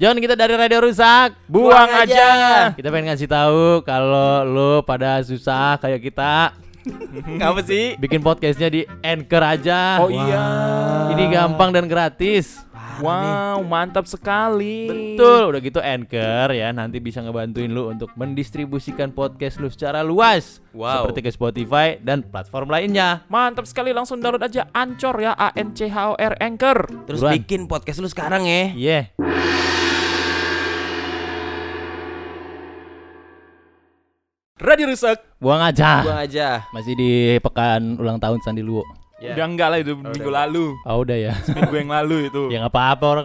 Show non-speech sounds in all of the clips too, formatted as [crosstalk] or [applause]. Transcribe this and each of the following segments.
Jangan kita dari radio rusak. Buang aja. Kita pengen ngasih tahu kalau lo pada susah kayak kita [laughs] Ngapa sih? bikin podcastnya di Anchor aja. Oh iya. Ini gampang dan gratis. Wow, mantap sekali. Betul, udah gitu Anchor ya nanti bisa ngebantuin lu untuk mendistribusikan podcast lu secara luas. Wow. Seperti ke Spotify dan platform lainnya. Mantap sekali langsung download aja Ancor ya A N C H O R Anchor. Terus Buruan. bikin podcast lu sekarang ya. Iya. Radio rusak. Buang aja. Gua aja. Masih di pekan ulang tahun Sandi Luwo. Ya. Udah enggak lah itu minggu lalu. Oh udah ya. Minggu yang lalu itu. ya nggak apa-apa orang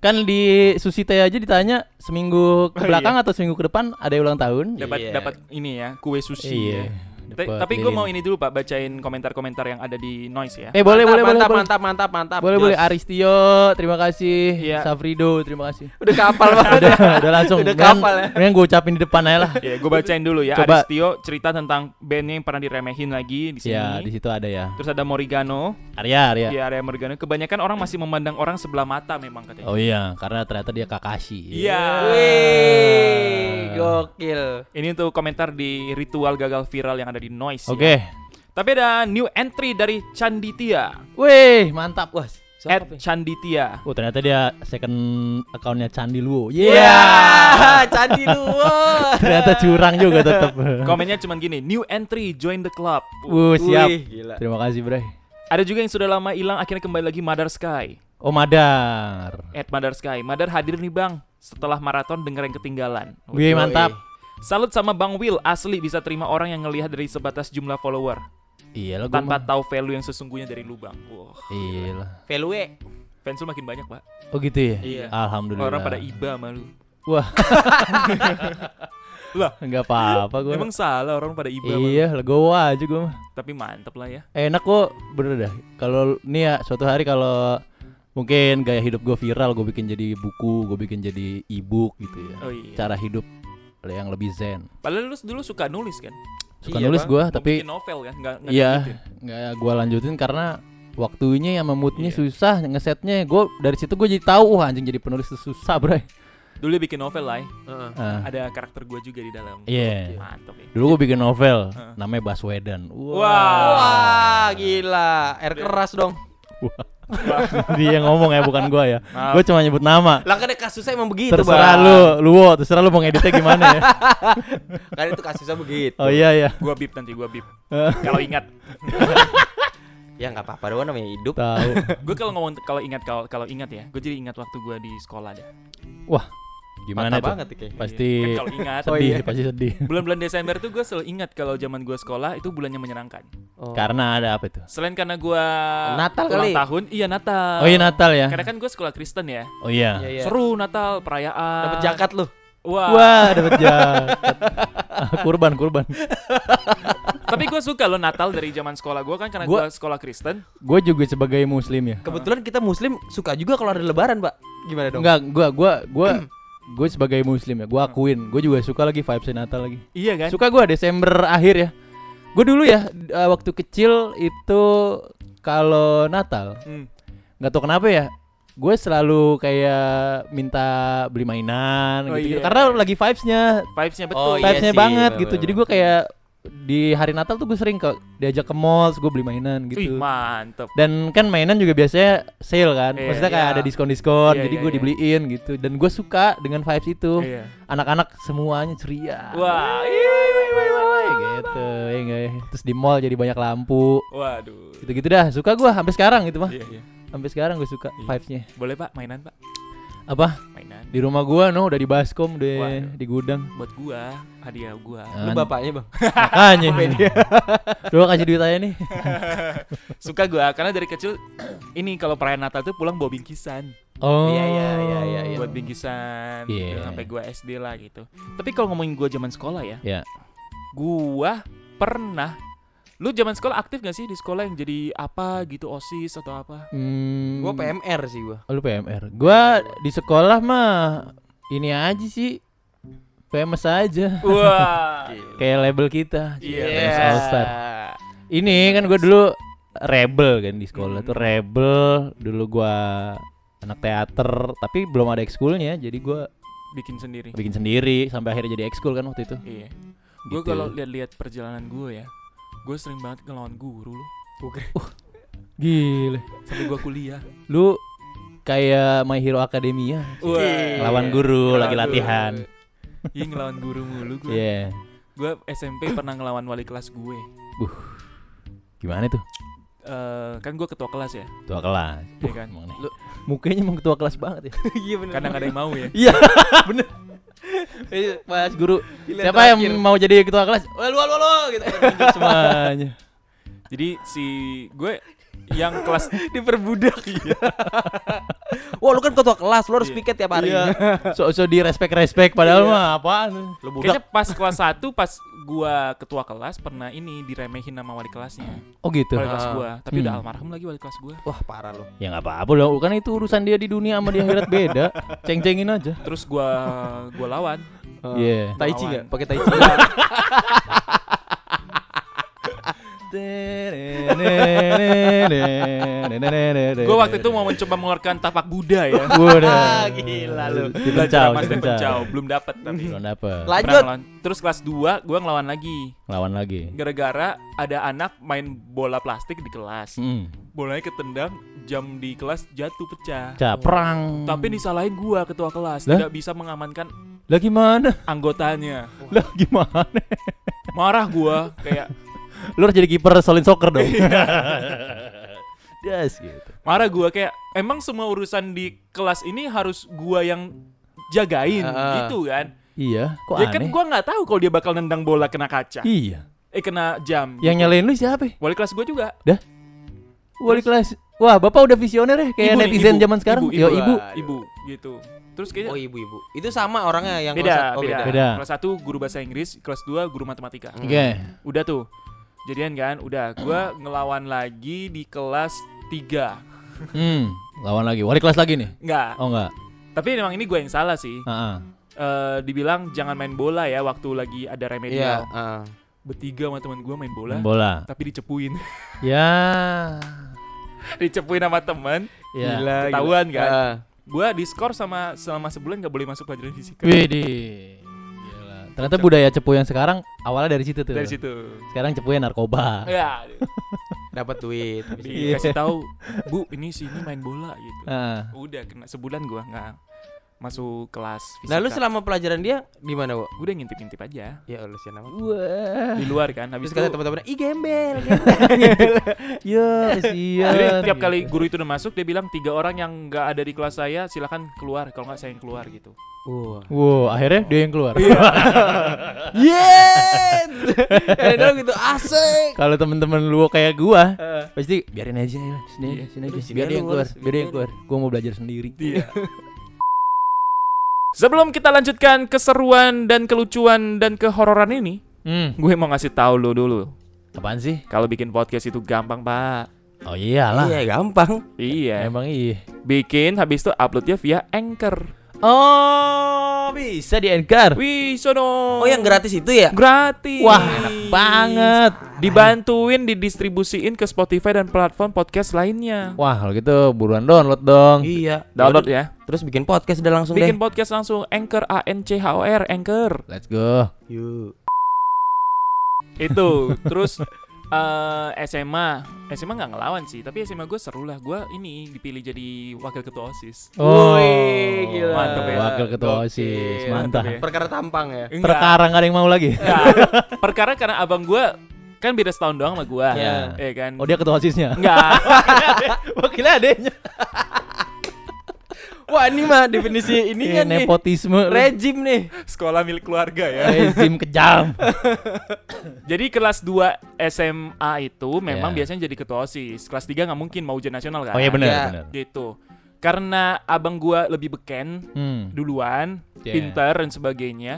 kan di Susite aja ditanya seminggu ke Oh, belakang atau seminggu ke depan ada yang ulang tahun. Dapat Iya. dapat ini ya, kue sushi Iya. ya. Ta- Dapat Tapi gue mau ini dulu Pak, bacain komentar-komentar yang ada di Noise ya. Eh boleh mantap, boleh boleh mantap, boleh. mantap, mantap, mantap. Boleh Jos. boleh Aristio, terima kasih. Iya. Safrido, terima kasih. Udah kapal banget. udah, udah langsung. Udah kapal ya. mendingan gue ucapin di depan aja lah. Ya, gue bacain dulu ya. Coba. Aristio cerita tentang bandnya yang pernah diremehin lagi di sini. Ya, di situ ada ya. Terus ada Morigano, Arya, Arya. di area Morigano. Kebanyakan orang masih memandang orang sebelah mata memang katanya. Oh iya, karena ternyata dia Kakashi. Iya. Wih, gokil. Ini untuk komentar di ritual gagal viral yang ada di Noise. Oke. ya. Tapi ada new entry dari Chanditia. Wih, mantap. Wah, At Chanditia. Oh, ternyata dia second accountnya Candi Luo. Iya, Yeah. candi lu. wah. [laughs] ternyata curang juga tetap. Komennya cuman gini, new entry, join the club. Wuh, siap. Wih, gila. Terima kasih, Bray. Ada juga yang sudah lama hilang akhirnya kembali lagi Mother Sky. Oh, Madar. At Mother Sky. Mother hadir nih bang setelah maraton denger yang ketinggalan. Wih, mantap. Salut sama Bang Will, asli bisa terima orang yang ngelihat dari sebatas jumlah follower Iya lah, gua tanpa mah- tahu value yang sesungguhnya dari lu bang. Wah, Iya lah. Value. fans lu makin banyak pak. Oh gitu ya? Iya. Alhamdulillah. Orang pada iba sama lu. Wah. [laughs] Lah, Enggak apa-apa gua. emang salah orang pada iba. Iya, legowo aja gua mah. Tapi mantep lah ya. Enak kok, bener dah. Kalau nih ya suatu hari kalau mungkin gaya hidup gue viral, gue bikin jadi buku, gue bikin jadi e-book gitu ya. Oh iya. Cara hidup yang lebih zen. Padahal lu dulu suka nulis kan? Suka Iya, nulis gue, tapi bikin novel kan? Nggak, nggak iya dilanjutin. nggak gue lanjutin karena waktunya yang moodnya Iya. susah ngesetnya. Gue dari situ gue jadi tahu wah anjing jadi penulis itu susah, bray. Dulu dia bikin novel lah. ya. Heeh. Ah, Ada karakter gua juga di dalam. Iya. Ya. Dulu gue bikin novel, Heeh. namanya Baswedan. Wah. Wah, gila. Air keras dong. [laughs] Dia yang ngomong ya, bukan gue ya. Maaf. Gue cuma nyebut nama. Lah kan kasusnya emang begitu, Terserah Bang. lu, lu, terserah lu mau ngeditnya gimana ya. [laughs] Kan itu kasusnya begitu. Oh iya ya. Gua bip nanti gua bip. [laughs] Kalau ingat. Ya nggak apa-apa doang namanya hidup. Tahu. Gue kalau ngomong kalau ingat kalau kalau ingat ya, gue jadi ingat waktu gue di sekolah dah. Wah, gimana Mantap tuh? banget kayak. Pasti Kan kalau ingat Oh, sedih, iya. pasti sedih. [laughs] bulan-bulan Desember tuh gue selalu ingat kalau zaman gue sekolah itu bulannya menyenangkan. Oh. Karena ada apa itu? Selain karena gue Natal ulang kali. tahun, iya Natal. Oh iya Natal ya. Karena kan gue sekolah Kristen ya. Oh iya. Iya, iya. Seru Natal, perayaan. Dapat jakat lu. Wah. Wah, dapat [laughs] jaket. [laughs] Kurban, kurban. Tapi gue suka loh Natal dari zaman sekolah gue kan karena gue sekolah Kristen. Gue juga sebagai muslim ya. Kebetulan kita muslim suka juga kalau ada lebaran, Pak. Gimana dong? Enggak, gua gua gua [clears throat] gue sebagai muslim ya, gua akuin, gue juga suka lagi vibes Natal lagi. Iya kan? Suka gua Desember akhir ya. Gue dulu ya uh, waktu kecil itu kalau Natal Hmm. nggak tahu kenapa ya gue selalu kayak minta beli mainan Oh, gitu, iya. karena lagi vibesnya Vibesnya betul. Oh, iya vibesnya sih, banget bener, gitu bener. jadi gue kayak di hari Natal tuh gue sering ke diajak ke mall gue beli mainan Wih, gitu mantep. dan kan mainan juga biasanya sale kan Iya, maksudnya kayak iya. ada diskon-diskon Iya, jadi iya, gue iya. dibeliin gitu dan gue suka dengan vibes itu Iya. anak-anak semuanya ceria Wah, iya, iya, iya, iya, iya, gitu ya ya? terus di mall jadi banyak lampu Waduh. gitu-gitu dah suka gue sampai sekarang gitu mah Iya, iya. sampai sekarang gue suka Iya. vibesnya Boleh pak mainan pak? apa Mainan. Di rumah gua no udah di baskom udah Waduh. di gudang Buat gua, hadiah gua. Lu bapaknya, Bang. makanya [laughs] lu kasih duit aja nih [laughs] Suka gua karena dari kecil ini kalau perayaan Natal tuh pulang bawa bingkisan. oh Iya, iya, iya, iya, iya. Buat bingkisan Iya. gitu, sampai gua SD lah gitu. Tapi kalau ngomongin gua zaman sekolah ya, ya gua pernah Lu zaman sekolah aktif gak sih di sekolah yang jadi apa gitu OSIS atau apa? hmm, Gua PMR sih gua. oh, lu PMR gua di sekolah mah ini aja sih PMS aja Wah. [laughs] kayak label kita Iya. PMS All Star ini kan gua dulu rebel kan di sekolah Hmm. tuh rebel dulu gua anak teater tapi belum ada ekskulnya jadi gua bikin sendiri. bikin sendiri sampai akhirnya jadi ekskul kan waktu itu Iya. Gue Gitu. kalau lihat-lihat perjalanan gue ya, gue sering banget ngelawan guru loh. gile Sampai gue kuliah. lu kayak My Hero Academia Wah. lawan guru lagi latihan Iya ngelawan guru mulu gue. Iya Gue SMP pernah ngelawan wali kelas gue. gimana tuh Eh, kan gue ketua kelas ya, ketua kelas Iya kan? emang nih. Lu- mukanya emang ketua kelas banget ya [laughs] Iya bener. kadang ada yang mau ya. iya [laughs] bener Mas guru. Pilihan siapa yang terakhir. mau jadi ketua kelas? Wah lu lu lu gitu. [laughs] Semuanya. Jadi si gue yang kelas [laughs] diperbudak. [laughs] Wah, lu kan ketua kelas, lu harus Iya. piket tiap hari. Iya. [laughs] so so di respect respect padahal Iya. mah apaan Lu Kayaknya budak. pas kelas 1 pas gua ketua kelas pernah ini diremehin sama wali kelasnya. oh gitu Wali kelas Ah. gua, tapi udah Hmm. almarhum lagi wali kelas gua. Wah, parah lu. ya nggak apa-apa loh kan itu urusan dia di dunia sama di akhirat beda ceng-cengin aja Terus gua gua lawan. Iya. Tai chi enggak? Pakai tai chi. Gua waktu itu mau mencoba mengeluarkan tapak Buddha ya. Udah. Gila lu. Belajar Chow. Chow, belum dapat tapi. Belum. Pernah Lanjut. ngelawan. Terus kelas 2 gua ngelawan lagi. Lawan lagi. Gara-gara ada anak main bola plastik di kelas. Hmm. Bolanya ketendang, jam di kelas jatuh pecah. Cah, perang. Tapi disalahin gua ketua kelas, Lah? tidak bisa mengamankan Lah gimana? anggotanya. Lah gimana? Marah gua kayak Lu harus jadi kiper solid soccer dong. [laughs] Yes gitu. marah gua kayak emang semua urusan di kelas ini harus gua yang jagain Ah. gitu kan. Iya, kok ya kan aneh? gua nggak tahu kalau dia bakal nendang bola kena kaca. Iya. Eh kena jam. Yang nyalain lu siapa? Wali kelas gua juga. Wali kelas. Wah, Bapak udah visioner ya kayak Ibu nih, netizen ibu. zaman sekarang. Ibu, Yo, ibu. ibu. Ibu gitu. Terus kayaknya Oh, ibu-ibu. Itu sama orangnya yang beda, kelas- oh, beda, Beda. Kelas 1 guru bahasa Inggris, kelas 2 guru matematika. Hmm. Oke. Udah tuh. Jadian kan, udah. Gua ngelawan lagi di kelas 3. Hmm, lawan lagi. Wali kelas lagi nih. Enggak. Oh enggak. Tapi memang ini gue yang salah sih. Heeh. Eh dibilang jangan main bola ya waktu lagi ada Iya, remedial. ah. Bertiga sama teman gue main bola, Main bola. tapi dicepuin. [laughs] Ya. dicepuin sama teman. Ya. Gila, Ketahuan gila. kan? Ah. Gua diskor sama selama sebulan gak boleh masuk pelajaran fisika. Widih. Ternyata budaya cepu yang sekarang awalnya dari situ tuh. Dari situ. Sekarang cepunya narkoba. Ya, [laughs] Dapat duit. dikasih tahu, "Bu, ini sini main bola" gitu. Heeh. Udah kena sebulan gua nggak masuk kelas fisika. Nah, lu selama pelajaran dia di mana, Wo? Gue udah ngintip-ngintip aja Ya Allah, siapa nama? Wah. di luar kan. Habis Terus kata itu teman-temannya, "Ih, gembel." [laughs] Ya, kasihan. Jadi tiap kali guru itu udah masuk dia bilang tiga orang yang nggak ada di kelas saya silakan keluar kalau nggak saya yang keluar gitu. Wah. Wow, akhirnya dia yang keluar. Iya. [laughs] Yes. Ada gitu asik. Kalau temen-temen lu kayak gua, pasti biarin aja ya, sini aja, sini aja. Biar dia yang lu keluar, biar dia yang keluar. Gua mau belajar sendiri. Iya. [laughs] Sebelum kita lanjutkan keseruan dan kelucuan dan kehororan ini, Hmm, gue mau ngasih tahu lu dulu. apaan sih? Kalau bikin podcast itu gampang, Pak. Oh iyalah. Iya, gampang. Iya. Emang iya. Bikin habis itu uploadnya via Anchor. Oh, bisa di Anchor. Wih, sono. Oh, yang gratis itu ya? gratis. Wah, enak banget. Dibantuin didistribusiin ke Spotify dan platform podcast lainnya. Wah, kalau gitu buruan download dong. Iya. Download ya. Terus bikin podcast udah langsung Bikin deh. podcast langsung Anchor A N C H O R Anchor. Let's go. Yuk. Itu. Terus eh SMA, SMA nggak ngelawan sih, tapi SMA gue seru lah. Gue ini dipilih jadi wakil ketua OSIS. Oh, Wih, gila. Mantep ya. Wakil ketua Gokil. OSIS, mantap. ya. Perkara tampang ya. Enggak. Perkara nggak ada yang mau lagi. Enggak. [laughs] Perkara karena abang gue kan beda setahun doang sama gue. Iya. Ya kan. Oh, dia ketua OSISnya. Enggak. [laughs] Wakilnya adanya. [laughs] Wah, ini mah definisi ini Iya, kan nih. nepotisme. Rejim nih. Sekolah milik keluarga ya. Rezim kejam. [laughs] Jadi kelas 2 SMA itu memang Iya. biasanya jadi ketua OSIS. Kelas 3 nggak mungkin mau ujian nasional kan. Oh iya benar, Ya. benar. Gitu. Karena abang gua lebih beken Hmm. duluan, Yeah. pinter dan sebagainya.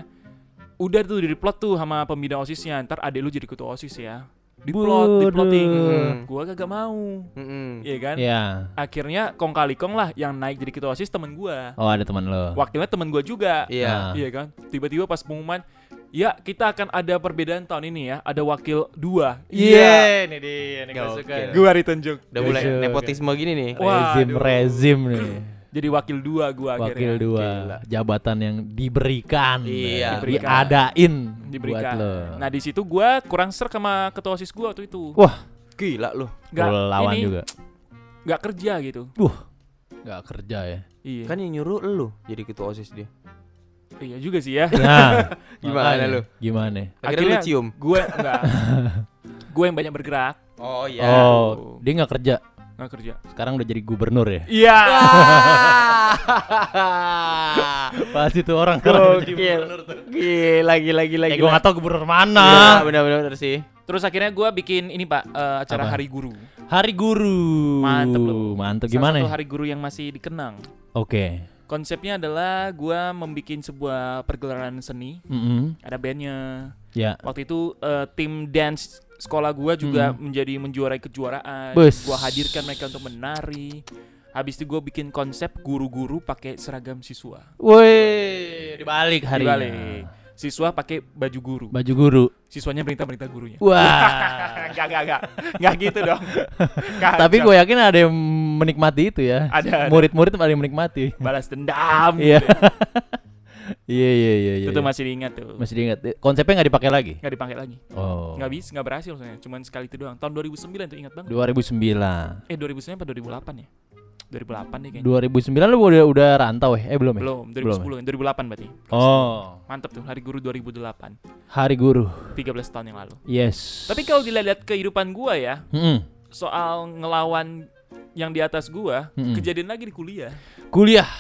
Udah tuh diplot tuh sama pembina OSISnya. Ntar adek lu jadi ketua OSIS ya. Diplot, diploting. Hmm. Gua kagak mau. Iya kan? Iya. Akhirnya kong kali kong lah yang naik jadi ketua OSIS temen gua. Oh, ada teman lo. Wakilnya temen gua juga. Iya. Nah. Iya kan? Tiba-tiba pas pengumuman, ya kita akan ada perbedaan tahun ini ya. Ada wakil dua. Iya, ini dia, ini gua suka. Gua ditunjuk. Udah mulai Besok. nepotisme gini nih. Wah, Rezim, aduh. rezim nih. Jadi wakil dua gue akhirnya. Wakil dua. Gila. Jabatan yang diberikan. Iya. Diberikan. Diadain Diberikan. buat lo. Nah di situ gue kurang ser sama ketua osis gue waktu itu. Wah, Gila lu. Gak, lo lawan ini, juga. Gak kerja gitu. Gak kerja ya. Iya. Kan yang nyuruh lu jadi ketua OSIS dia. Iya juga sih ya. Nah, [laughs] [laughs] Gimana makanya. lu? Gimana? Akhirnya, lu Akhirnya- cium. gue enggak. gue yang banyak bergerak. Oh Oh, dia nggak kerja. Nggak kerja. Sekarang udah jadi gubernur ya. Iya. [laughs] Pasti tuh orang udah jadi gubernur tuh. Gila gila gila Eh, gila. gue gak tau gubernur mana. Iya, benar-benar sih. Terus akhirnya gue bikin ini pak eh, acara Apa? Hari Guru. Hari Guru. Mantep loh. Mantep Salah gimana satu ya? Hari Guru yang masih dikenang. Oke. Konsepnya adalah gue membuat sebuah pergelaran seni. Mm-mm. Ada bandnya. Ya. Waktu itu eh, tim dance sekolah gua juga Hmm. menjadi menjuarai kejuaraan. Bus. Gua hadirkan mereka untuk menari. Habis itu gua bikin konsep guru-guru pakai seragam siswa. Woi, dibalik hari. Dibalik. Siswa pakai baju guru. Baju guru. Siswanya perintah-perintah gurunya. Wah. [laughs] Enggak, enggak, enggak. Enggak gitu dong. [laughs] Kacau. Tapi gue yakin ada yang menikmati itu ya. ada, ada. Murid-murid ada yang menikmati. balas dendam. Iya. gitu. [laughs] Iya iya iya iya. Itu tuh masih diingat tuh. masih diingat. Konsepnya nggak dipakai lagi. Nggak dipakai lagi. Oh. Nggak bisa, nggak berhasil soalnya. Cuman sekali itu doang. Tahun 2009 tuh ingat banget. 2009. Eh 2009 apa 2008 ya? 2008 deh kayaknya. 2009 lu udah udah rantau ya? Eh belum ya? Belum, 2010 kan 2008 berarti. Oh. Mantap tuh, Hari Guru 2008. Hari Guru. 13 tahun yang lalu. Yes. Tapi kalau dilihat kehidupan gua ya, Mm-mm. soal ngelawan yang di atas gua, Mm-mm. kejadian lagi di kuliah. kuliah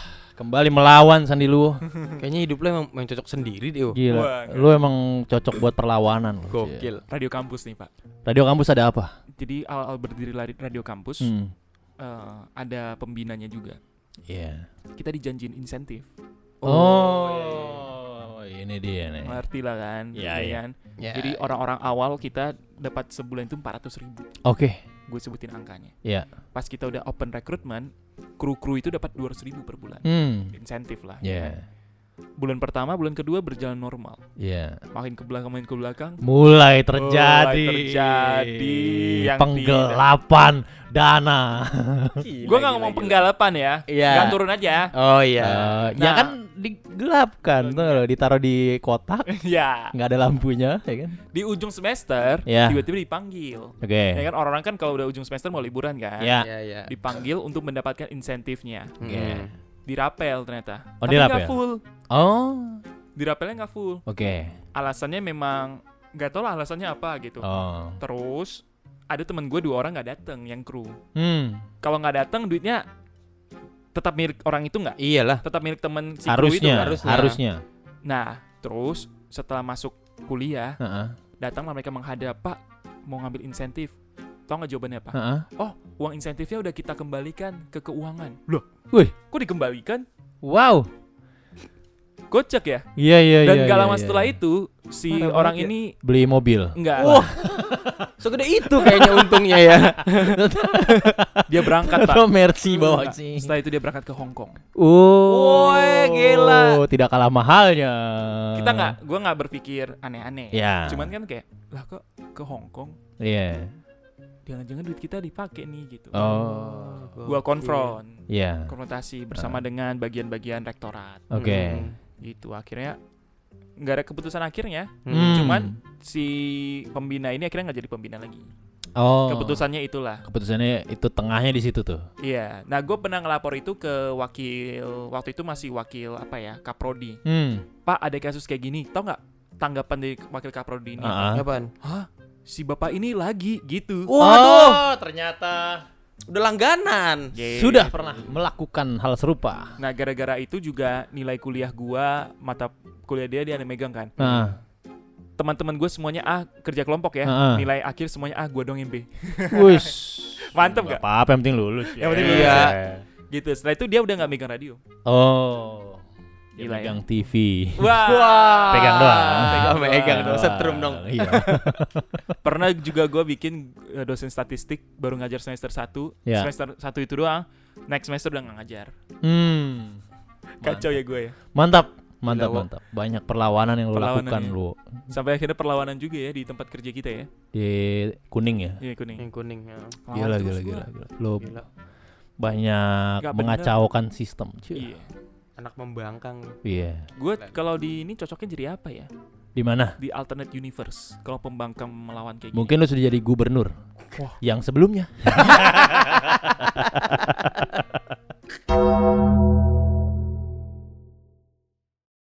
kembali melawan Sandi lu. [laughs] Kayaknya hidup lu emang, emang cocok sendiri deh. oh. Gila. Wah, lu emang cocok buat perlawanan lu. Gokil. Radio kampus nih, Pak. Radio kampus ada apa? Jadi awal berdiri lari- radio kampus, Hmm. eh, ada pembinanya juga. Iya. Kita dijanjiin insentif. Oh, ini dia nih. Ngerti lah kan? Iya, ya iya. kan? Ya. Jadi orang-orang awal kita dapat sebulan itu 400 ribu. Oke. Gue sebutin angkanya. Iya. Pas kita udah open recruitment, kru-kru itu dapat 200 ribu per bulan. Hmm. Insentif lah. Iya. Bulan pertama, bulan kedua berjalan normal. Iya. Makin ke belakang, makin ke belakang. Mulai terjadi. terjadi yang penggelapan dana. Gue nggak ngomong penggalapan ya. Iya. Jangan turun aja. Oh iya. Eh, ya Nah. kan digelapkan tuh loh, ditaruh di kotak, [laughs] ya. nggak ada lampunya, ya kan? Di ujung semester, Iya. tiba-tiba dipanggil. Oke. Ya kan orang-orang kan kalau udah ujung semester mau liburan kan. Ya. Iya iya. Dipanggil untuk mendapatkan insentifnya. Hmm. Oke. Dirapel ternyata. Oh, Tapi dirapel? nggak full. Oh. Dirapelnya nggak full. Oke. Alasannya memang nggak tahu lah alasannya apa gitu. Oh. Terus ada temen gue dua orang nggak dateng yang kru. Hmm. Kalau nggak dateng duitnya tetap milik orang itu nggak? Iyalah. Tetap milik temen si kru itu Harusnya? Harusnya. harusnya. Nah, terus setelah masuk kuliah, Heeh. datanglah mereka menghadap, Pak, mau ngambil insentif. Tahu nggak jawabannya apa? Heeh. Oh, uang insentifnya udah kita kembalikan ke keuangan. Loh, Wih. kok dikembalikan? Wow. Kocak ya? Iya iya Dan iya. gak iya, lama iya. setelah itu, si Parah orang ya. ini beli mobil. enggak Wah. Segede itu kayaknya untungnya ya. [laughs] dia berangkat, Pak. Mercy bawa sih. Setelah itu dia berangkat ke Hong Kong. Oh. Woi, gila. Tidak kalah mahalnya. Kita nggak, gua nggak berpikir aneh-aneh. Ya. Cuman kan kayak, lah kok ke Hong Kong? Iya. Jangan-jangan duit kita dipakai nih gitu. Oh. Gua konfront, Iya. konfrontasi bersama dengan bagian-bagian rektorat. Oke. Hmm. Gitu. Akhirnya nggak ada keputusan akhirnya. Hmm. Cuman si pembina ini akhirnya nggak jadi pembina lagi. Oh. Keputusannya itulah. Keputusannya itu tengahnya di situ tuh. Iya. Nah, gue pernah ngelapor itu ke wakil waktu itu masih wakil apa ya Kaprodi. Hmm. Pak ada kasus kayak gini. Tahu nggak tanggapan dari wakil Kaprodi ini? Ah. Apaan? Hah? Si bapak ini lagi gitu. Waduh, Oh, ternyata udah langganan. Gitu. sudah pernah melakukan hal serupa. Nah, gara-gara itu juga nilai kuliah gua, mata kuliah dia dia ada megang kan. Nah, Teman-teman gue semuanya A kerja kelompok ya. Heeh. Nilai akhir semuanya A, gua dong yang B. wis. [laughs] Mantep gak? Apa-apa yang penting lulus. ya. Yang penting Iya. Gitu. Setelah itu dia udah nggak megang radio. Oh. Gila ya. pegang TV. Wah. Pegang doang. Pegang, doang. pegang dong. Setrum dong. Iya. [laughs] Pernah juga gue bikin eh, dosen statistik baru ngajar semester 1 Ya. Semester 1 itu doang Next semester udah nggak ngajar Hmm. Kacau ya gue ya Mantap. Mantap, Gila, mantap. Banyak perlawanan yang lo lakukan ya. lu Sampai akhirnya perlawanan juga ya di tempat kerja kita ya di kuning ya. Iya kuning Yang kuning. ya. Gila, gila, gila, gila. Lo Gila. banyak bener. mengacaukan sistem. cuy. Iya anak membangkang. Iya. Yeah. Gue kalau di ini cocoknya jadi apa ya? Di mana? Di alternate universe. Kalau pembangkang melawan kayak Mungkin gini. lu sudah jadi gubernur. Wah. Yang sebelumnya. [laughs]